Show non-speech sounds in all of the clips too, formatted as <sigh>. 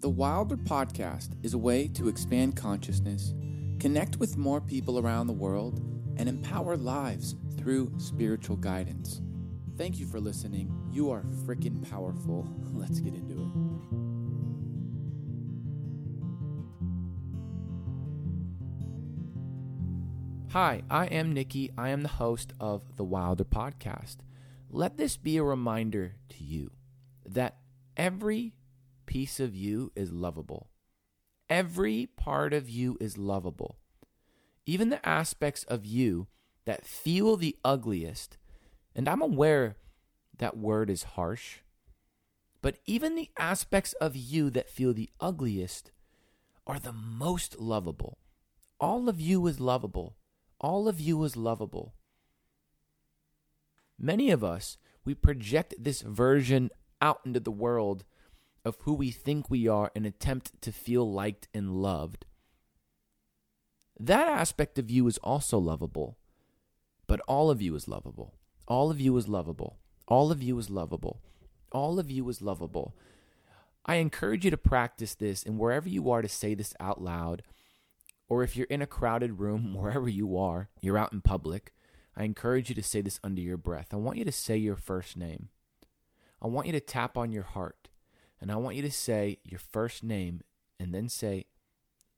The Wilder Podcast is a way to expand consciousness, connect with more people around the world, and empower lives through spiritual guidance. Thank you for listening. You are freaking powerful. <laughs> Let's get into it. Hi, I am Nikki. I am the host of the Wilder Podcast. Let this be a reminder to you that every piece of you is lovable. Every part of you is lovable. Even the aspects of you that feel the ugliest, and I'm aware that word is harsh, but even the aspects of you that feel the ugliest are the most lovable. All of you is lovable. All of you is lovable. Many of us, we project this version out into the world of who we think we are and attempt to feel liked and loved. That aspect of you is also lovable, but all of you is lovable. All of you is lovable. All of you is lovable. All of you is lovable. I encourage you to practice this and wherever you are to say this out loud, or if you're in a crowded room, <laughs> wherever you are, you're out in public, I encourage you to say this under your breath. I want you to say your first name. I want you to tap on your heart. And I want you to say your first name and then say,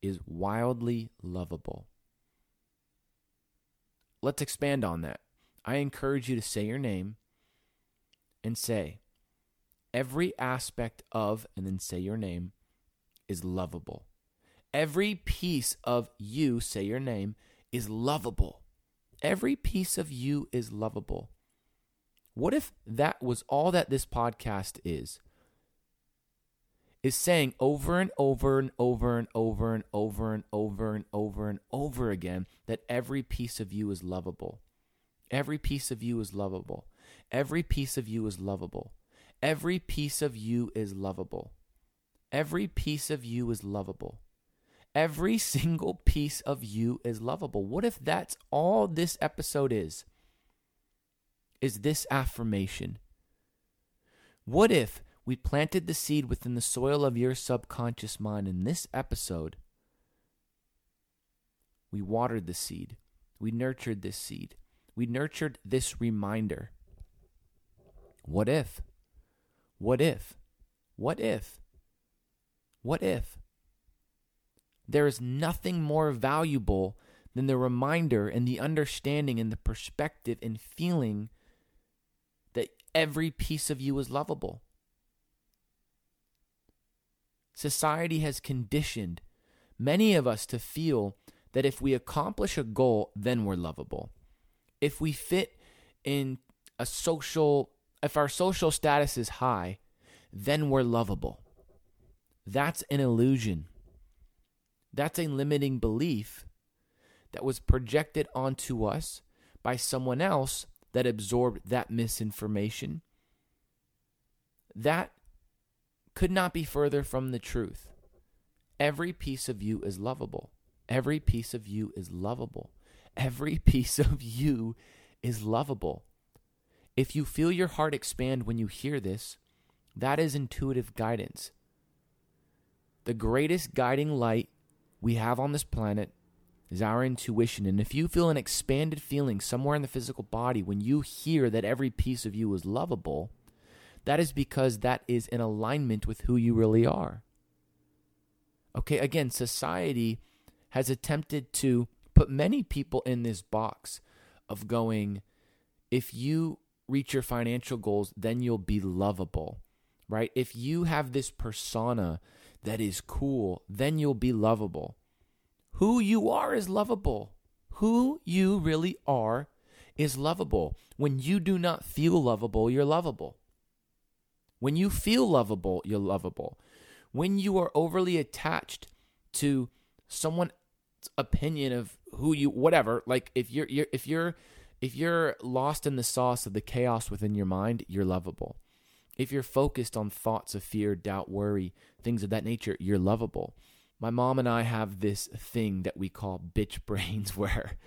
is wildly lovable. Let's expand on that. I encourage you to say your name and say, every aspect of, and then say your name, is lovable. Every piece of you, say your name, is lovable. Every piece of you is lovable. What if that was all that this podcast is? Is saying over and over and over and over and over and over and over and over again that every piece of you is lovable. Every piece of you is lovable. Every piece of you is lovable. Every piece of you is lovable. Every piece of you is lovable. Every <laughs> single piece of you is lovable. What if that's all this episode is? Is this affirmation? What if we planted the seed within the soil of your subconscious mind. In this episode, we watered the seed. We nurtured this seed. We nurtured this reminder. What if? What if? What if? What if? There is nothing more valuable than the reminder and the understanding and the perspective and feeling that every piece of you is lovable. Society has conditioned many of us to feel that if we accomplish a goal, then we're lovable. If we fit in a social, if our social status is high, then we're lovable. That's an illusion. That's a limiting belief that was projected onto us by someone else that absorbed that misinformation. That could not be further from the truth. Every piece of you is lovable. Every piece of you is lovable. Every <laughs> piece of you is lovable. If you feel your heart expand when you hear this, that is intuitive guidance. The greatest guiding light we have on this planet is our intuition. And if you feel an expanded feeling somewhere in the physical body when you hear that every piece of you is lovable, that is because that is in alignment with who you really are. Okay, again, society has attempted to put many people in this box of going, if you reach your financial goals, then you'll be lovable, right? If you have this persona that is cool, then you'll be lovable. Who you are is lovable. Who you really are is lovable. When you do not feel lovable, you're lovable. When you feel lovable, you're lovable. When you are overly attached to someone's opinion of who you whatever, like if you're, you're if you're if you're lost in the sauce of the chaos within your mind, you're lovable. If you're focused on thoughts of fear, doubt, worry, things of that nature, you're lovable. My mom and I have this thing that we call bitch <laughs> brains where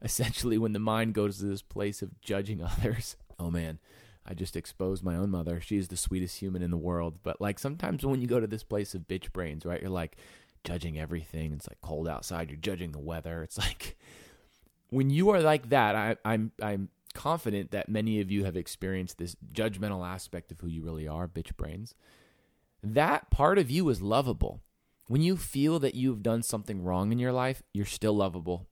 essentially when the mind goes to this place of judging <laughs> others, oh man, I just exposed my own mother. She is the sweetest human in the world. But like sometimes when you go to this place of bitch brains, right? You're like judging everything. It's like cold outside. You're judging the weather. It's <laughs> like when you are like that, I, I'm I'm confident that many of you have experienced this judgmental aspect of who you really are, bitch brains. That part of you is lovable. When you feel that you've done something wrong in your life, you're still lovable.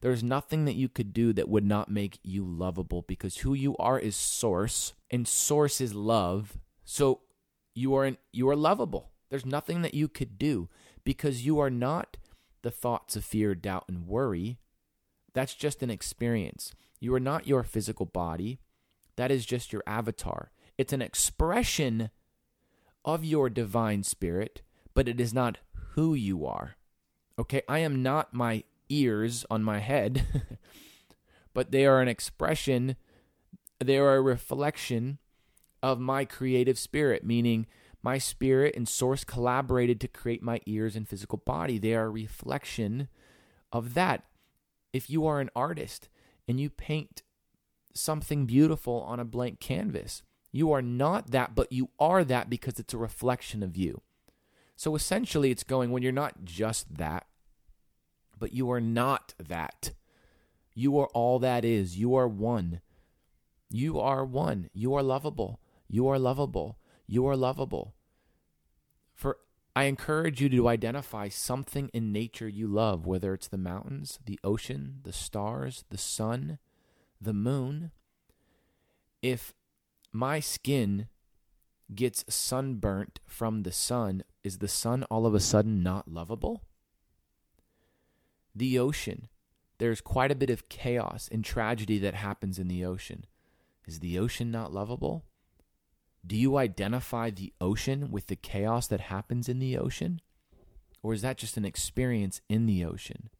There's nothing that you could do that would not make you lovable because who you are is source and source is love. So you are you are lovable. There's nothing that you could do because you are not the thoughts of fear, doubt and worry. That's just an experience. You are not your physical body. That is just your avatar. It's an expression of your divine spirit, but it is not who you are. Okay, I am not my ears on my head, <laughs> but they are an expression, they are a reflection of my creative spirit, meaning my spirit and source collaborated to create my ears and physical body. They are a reflection of that. If you are an artist and you paint something beautiful on a blank canvas, you are not that, but you are that because it's a reflection of you. So essentially, it's going when you're not just that, but you are not that. You are all that is. You are one. You are one. You are lovable. You are lovable. You are lovable. For I encourage you to identify something in nature you love, whether it's the mountains, the ocean, the stars, the sun, the moon. If my skin gets sunburnt from the sun, is the sun all of a sudden not lovable? The ocean. There's quite a bit of chaos and tragedy that happens in the ocean. Is the ocean not lovable? Do you identify the ocean with the chaos that happens in the ocean? Or is that just an experience in the ocean?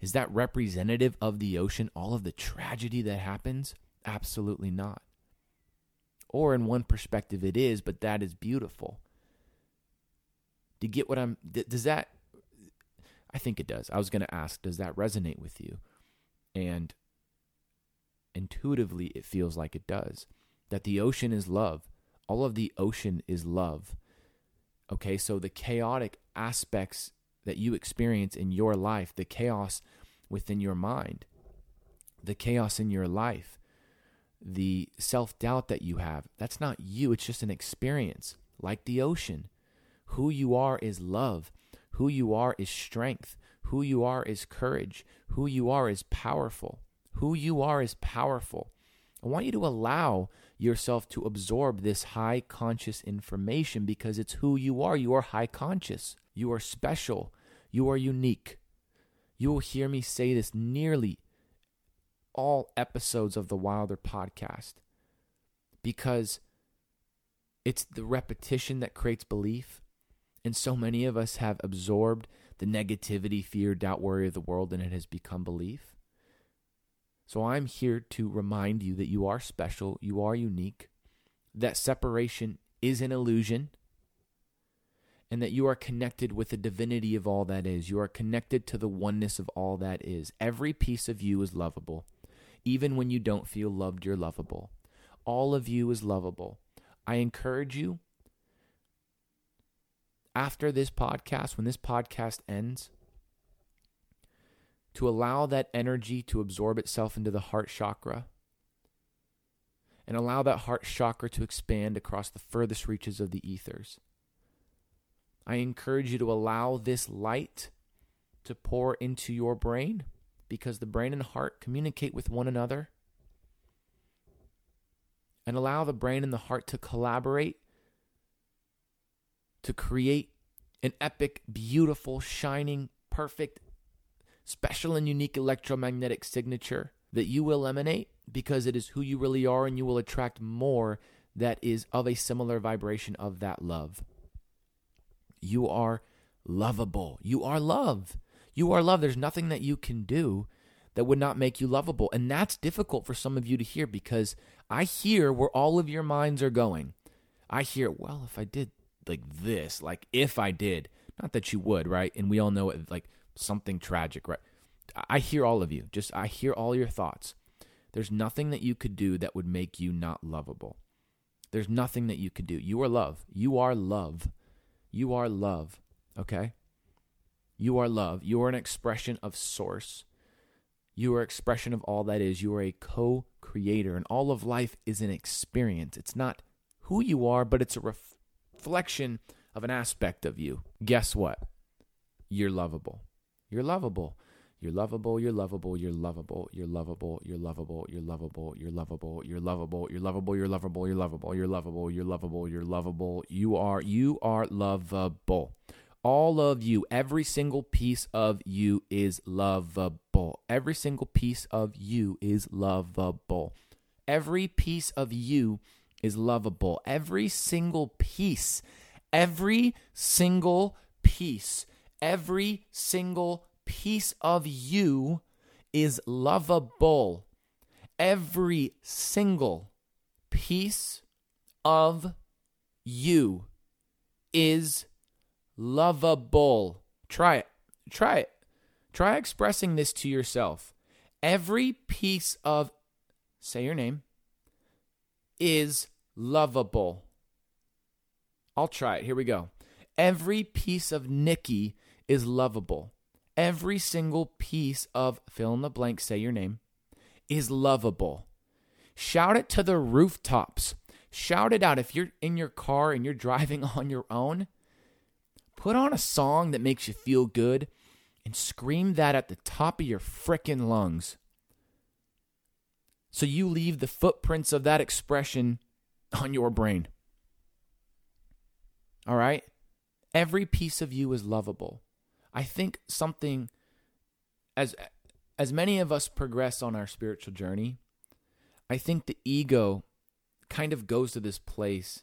Is that representative of the ocean, all of the tragedy that happens? Absolutely not. Or in one perspective, it is, but that is beautiful. Do you get what I'm. Does that I think it does. I was going to ask, does that resonate with you? And intuitively, it feels like it does. That the ocean is love. All of the ocean is love. Okay, so the chaotic aspects that you experience in your life, the chaos within your mind, the chaos in your life, the self doubt that you have, that's not you. It's just an experience like the ocean. Who you are is love. Who you are is strength. Who you are is courage. Who you are is powerful. Who you are is powerful. I want you to allow yourself to absorb this high conscious information because it's who you are. You are high conscious. You are special. You are unique. You will hear me say this nearly all episodes of the Wilder podcast because it's the repetition that creates belief. And so many of us have absorbed the negativity, fear, doubt, worry of the world, and it has become belief. So I'm here to remind you that you are special, you are unique, that separation is an illusion, and that you are connected with the divinity of all that is. You are connected to the oneness of all that is. Every piece of you is lovable. Even when you don't feel loved, you're lovable. All of you is lovable. I encourage you after this podcast, when this podcast ends, to allow that energy to absorb itself into the heart chakra and allow that heart chakra to expand across the furthest reaches of the ethers. I encourage you to allow this light to pour into your brain because the brain and heart communicate with one another. And allow the brain and the heart to collaborate to create an epic, beautiful, shining, perfect, special, and unique electromagnetic signature that you will emanate because it is who you really are and you will attract more that is of a similar vibration of that love. You are lovable. You are love. You are love. There's nothing that you can do that would not make you lovable. And that's difficult for some of you to hear because I hear where all of your minds are going. I hear, well, if I did like this, like if I did, not that you would, right? And we all know it, like something tragic, right? I hear all of you. Just I hear all your thoughts. There's nothing that you could do that would make you not lovable. There's nothing that you could do. You are love. You are love. You are love. Okay? You are love. You are an expression of source. You are expression of all that is. You are a co-creator and all of life is an experience. It's not who you are, but it's a reflection of an aspect of you. Guess what? You're lovable. You're lovable. You're lovable, you're lovable, you're lovable, you're lovable, you're lovable, you're lovable, you're lovable, you're lovable, you're lovable, you're lovable, you're lovable, you're lovable, you're lovable, you're lovable. You are you are lovable. All of you, every single piece of you is lovable. Every single piece of you is lovable. Every piece of you is lovable. Every single piece, every single piece, every single piece of you is lovable. Every single piece of you is lovable. Try it. Try it. Try expressing this to yourself. Every piece of, say your name, is lovable. I'll try it. Here we go. Every piece of Nikki is lovable. Every single piece of fill in the blank, say your name, is lovable. Shout it to the rooftops. Shout it out. If you're in your car and you're driving <laughs> on your own, put on a song that makes you feel good and scream that at the top of your frickin' lungs. So you leave the footprints of that expression on your brain. All right? Every piece of you is lovable. I think something as as many of us progress on our spiritual journey, I think the ego kind of goes to this place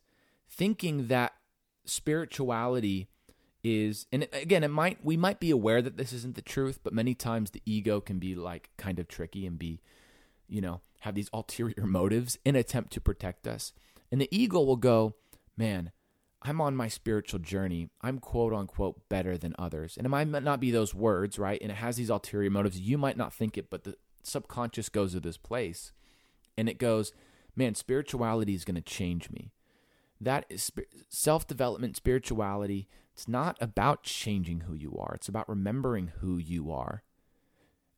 thinking that spirituality is and again it might we might be aware that this isn't the truth but many times the ego can be like kind of tricky and be you know have these ulterior <laughs> motives in attempt to protect us and the ego will go man I'm on my spiritual journey. I'm quote unquote better than others. And it might not be those words, right? And it has these ulterior motives. You might not think it, but the subconscious goes to this place and it goes, man, spirituality is going to change me. That is self development, spirituality. It's not about changing who you are, it's about remembering who you are.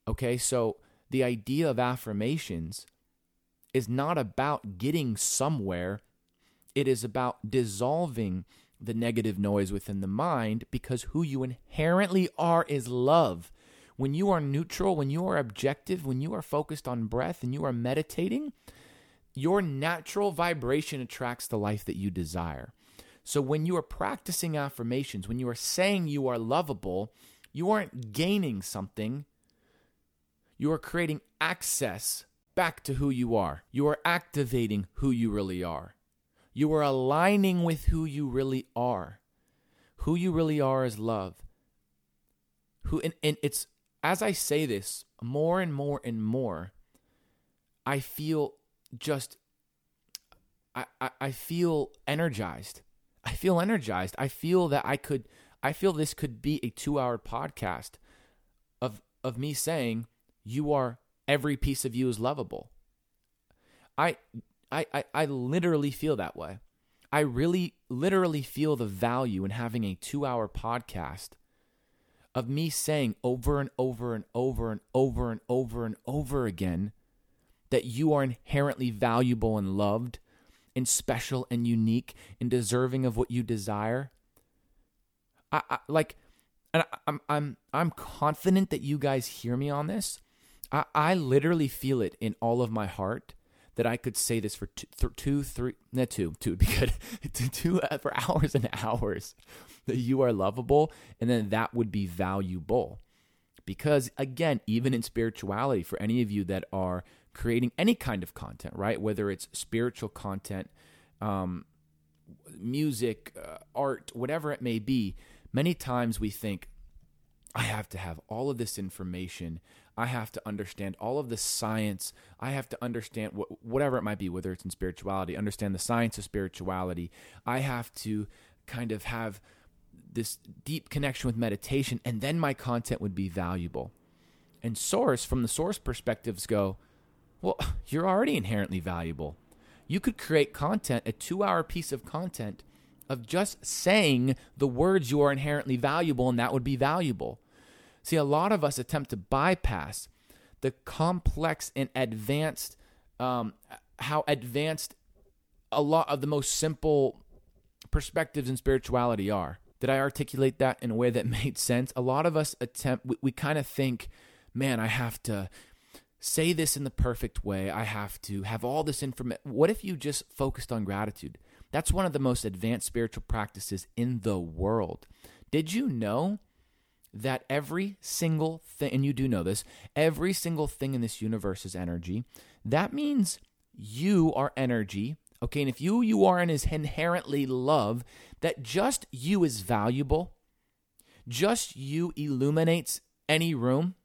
Okay, so the idea of affirmations is not about getting somewhere it is about dissolving the negative noise within the mind because who you inherently are is love. When you are neutral, when you are objective, when you are focused on breath and you are meditating, your natural vibration attracts the life that you desire. So when you are practicing affirmations, when you are saying you are lovable, you aren't gaining something. You are creating access back to who you are. You are activating who you really are. You are aligning with who you really are. Who you really are is love. Who and, and it's as I say this more and more and more, I feel just I, I, I feel energized. I feel energized. I feel that I could I feel this could be a two hour podcast of of me saying you are every piece of you is lovable. I I, I, I literally feel that way. I really, literally feel the value in having a two hour podcast of me saying over and over and over and over and over and over again that you are inherently valuable and loved and special and unique and deserving of what you desire. I, I like, and I, I'm I'm I'm confident that you guys hear me on this. I, I literally feel it in all of my heart that I could say this for two, th- two three, not two, two would be good, <laughs> two uh, for <laughs> hours and hours that you are lovable, and then that would be valuable. Because again, even in spirituality, for any of you that are creating any kind of content, right, whether it's spiritual content, um, music, uh, art, whatever it may be, many times we think, I have to have all of this information I have to understand all of the science. I have to understand wh- whatever it might be, whether it's in spirituality, understand the science of spirituality. I have to kind of have this deep connection with meditation, and then my content would be valuable. And source, from the source perspectives, go, Well, <laughs> you're already inherently valuable. You could create content, a two hour piece of content of just saying the words you are inherently valuable, and that would be valuable. See, a lot of us attempt to bypass the complex and advanced, um, how advanced a lot of the most simple perspectives in spirituality are. Did I articulate that in a way that <laughs> made sense? A lot of us attempt, we, we kind of think, man, I have to say this in the perfect way. I have to have all this information. What if you just focused on gratitude? That's one of the most advanced spiritual practices in the world. Did you know that every single thing, and you do know this, every single thing in this universe is energy? That means you are energy. Okay, and if you you are and is inherently love, that just you is valuable. Just you illuminates any room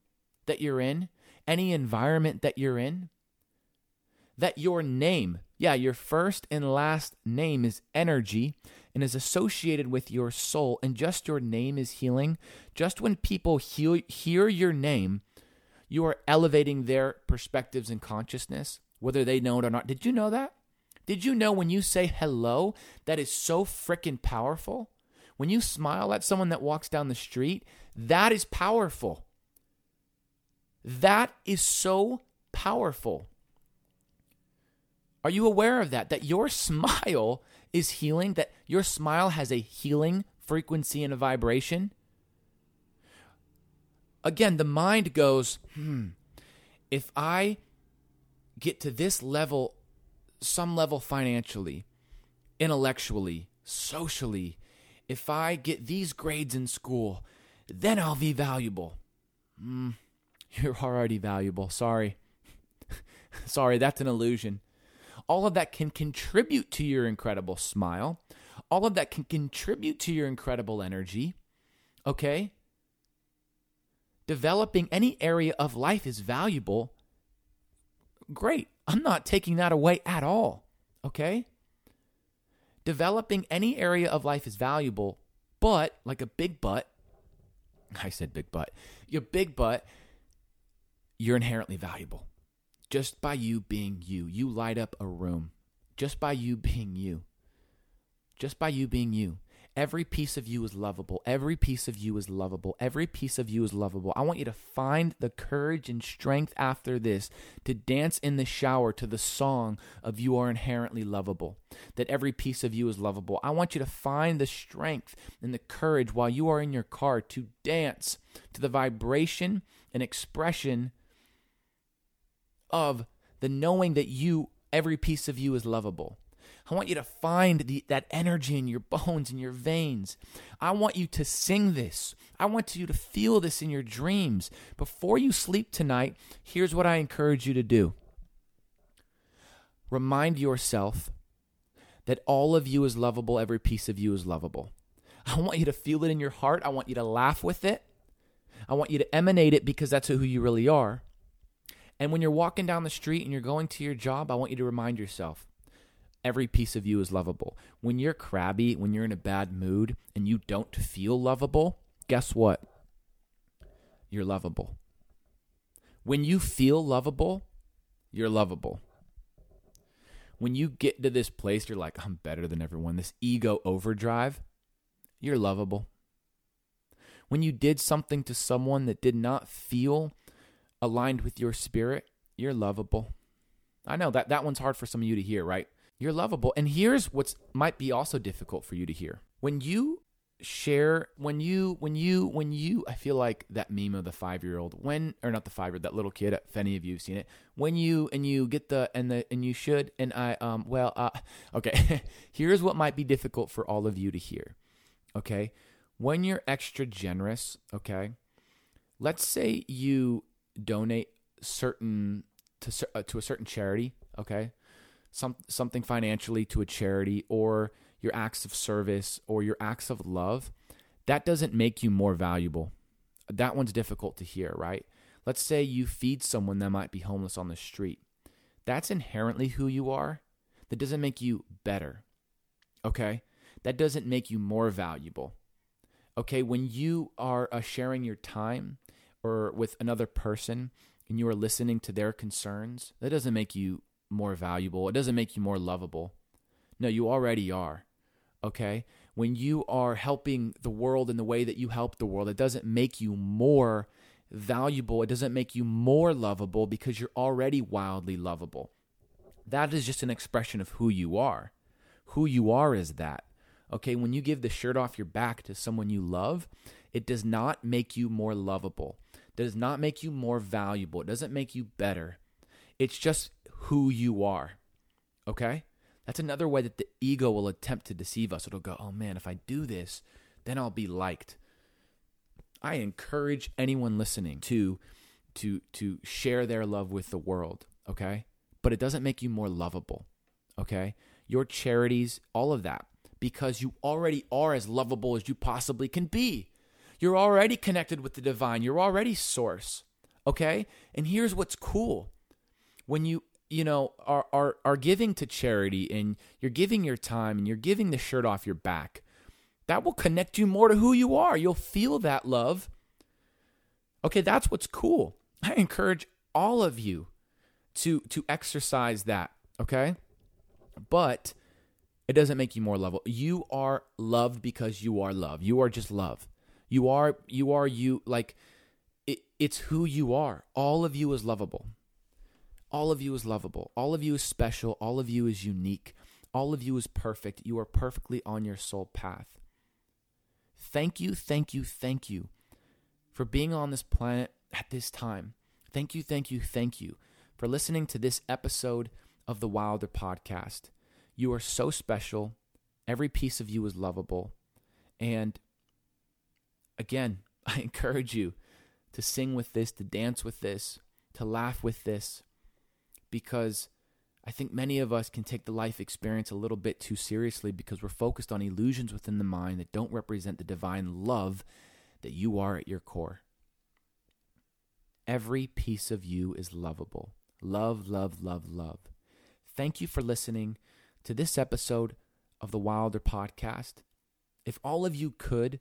that you're in any environment that you're in, that your name, yeah, your first and last name is energy and is associated with your soul, and just your name is healing, just when people hear, hear your name, you are elevating their perspectives and consciousness, whether they know it or not. Did you know that? Did you know when you say hello, that is so freaking powerful? When you smile at someone that walks down the street, that is powerful. That is so powerful. Are you aware of that? That your <laughs> smile is healing, that your smile has a healing frequency and a vibration? Again, the mind goes, hmm, if I get to this level, some level financially, intellectually, socially, if I get these grades in school, then I'll be valuable. Hmm. <laughs> You're already valuable. Sorry. <laughs> Sorry, that's an illusion. All of that can contribute to your incredible smile. All of that can contribute to your incredible energy. Okay? Developing any area of life is valuable. Great. I'm not taking that away at all. Okay? Developing any area of life is valuable, but like a big butt, <laughs> I said big butt, your big butt you're inherently valuable. Just by you being you, you light up a room. Just by you being you. Just by you being you. Every piece of you is lovable. Every piece of you is lovable. Every piece of you is lovable. I want you to find the courage and strength after this to dance in the shower to the song of You Are Inherently Lovable. That every piece of you is lovable. I want you to find the strength and the courage while you are in your car to dance to the vibration and expression of the knowing that you, every piece of you is lovable. I want you to find the, that energy in your bones, in your veins. I want you to sing this. I want you to feel this in your dreams. Before you sleep tonight, here's what I encourage you to do remind yourself that all of you is lovable, every piece of you is lovable. I want you to feel it in your heart. I want you to laugh with it. I want you to emanate it because that's who you really are. And when you're walking down the street and you're going to your job, I want you to remind yourself every piece of you is lovable. When you're crabby, when you're in a bad mood and you don't feel lovable, guess what? You're lovable. When you feel lovable, you're lovable. When you get to this place, you're like, I'm better than everyone, this ego overdrive, you're lovable. When you did something to someone that did not feel aligned with your spirit, you're lovable. I know that that one's hard for some of you to hear, right? You're lovable. And here's what's might be also difficult for you to hear. When you share when you when you when you I feel like that meme of the 5-year-old when or not the 5-year old, that little kid if any of you have seen it when you and you get the and the and you should and I um well uh <laughs> okay <laughs> here's what might be difficult for all of you to hear okay when you're extra generous okay let's say you donate certain to uh, to a certain charity, okay? Some something financially to a charity or your acts of service or your acts of love, that doesn't make you more valuable. That one's difficult to hear, right? Let's say you feed someone that might be homeless on the street. That's inherently who you are. That doesn't make you better. Okay? That doesn't make you more valuable. Okay, when you are uh, sharing your time or with another person and you are listening to their concerns, that doesn't make you more valuable. It doesn't make you more lovable. No, you already are. Okay? When you are helping the world in the way that you help the world, it doesn't make you more valuable. It doesn't make you more lovable because you're already wildly lovable. That is just an expression of who you are. Who you are is that. Okay, when you give the shirt off your back to someone you love, it does not make you more lovable. Does not make you more valuable. It doesn't make you better. It's just who you are. Okay? That's another way that the ego will attempt to deceive us. It'll go, oh man, if I do this, then I'll be liked. I encourage anyone listening to to to share their love with the world, okay? But it doesn't make you more lovable, okay? Your charities, all of that, because you already are as lovable as you possibly can be. You're already connected with the divine. You're already source, okay? And here's what's cool. When you you know are are are giving to charity and you're giving your time and you're giving the shirt off your back that will connect you more to who you are. You'll feel that love. Okay, that's what's cool. <laughs> I encourage all of you to to exercise that, okay? But it doesn't make you more lovable. You are loved because you are love. You are just love. You are you are you like it, it's who you are. All of you is lovable. All of you is lovable. All of you is special. All of you is unique. All of you is perfect. You are perfectly on your soul path. Thank you, thank you, thank you for being on this planet at this time. Thank you, thank you, thank you for listening to this episode of the Wilder podcast. You are so special. Every piece of you is lovable. And again, <laughs> I encourage you to sing with this, to dance with this, to laugh with this, because I think many of us can take the life experience a little bit too seriously because we're focused on illusions within the mind that don't represent the divine love that you are at your core. Every piece of you is lovable. Love, love, love, love. Thank you for listening to this episode of the Wilder Podcast. If all of you could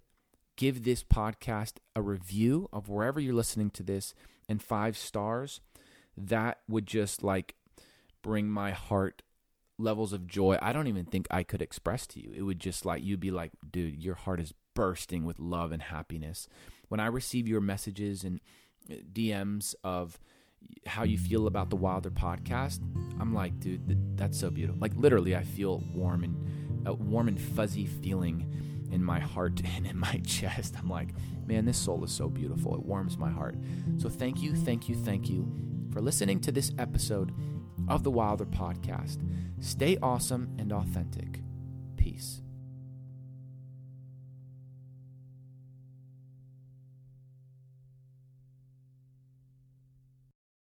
give this podcast a review of wherever you're listening to this and five stars, that would just like bring my heart levels of joy I don't even think I could express to you. It would just like you'd be like, dude, your heart is bursting with love and happiness. When I receive your messages and uh, DMs of how you feel about the Wilder podcast, I'm like, dude, that's so beautiful. Like literally, I feel warm and a warm and fuzzy feeling in my heart <laughs> and in my chest. I'm like, man, this soul is so beautiful. It warms my heart. So thank you, thank you, thank you for listening to this episode of the Wilder Podcast. Stay awesome and authentic. Peace.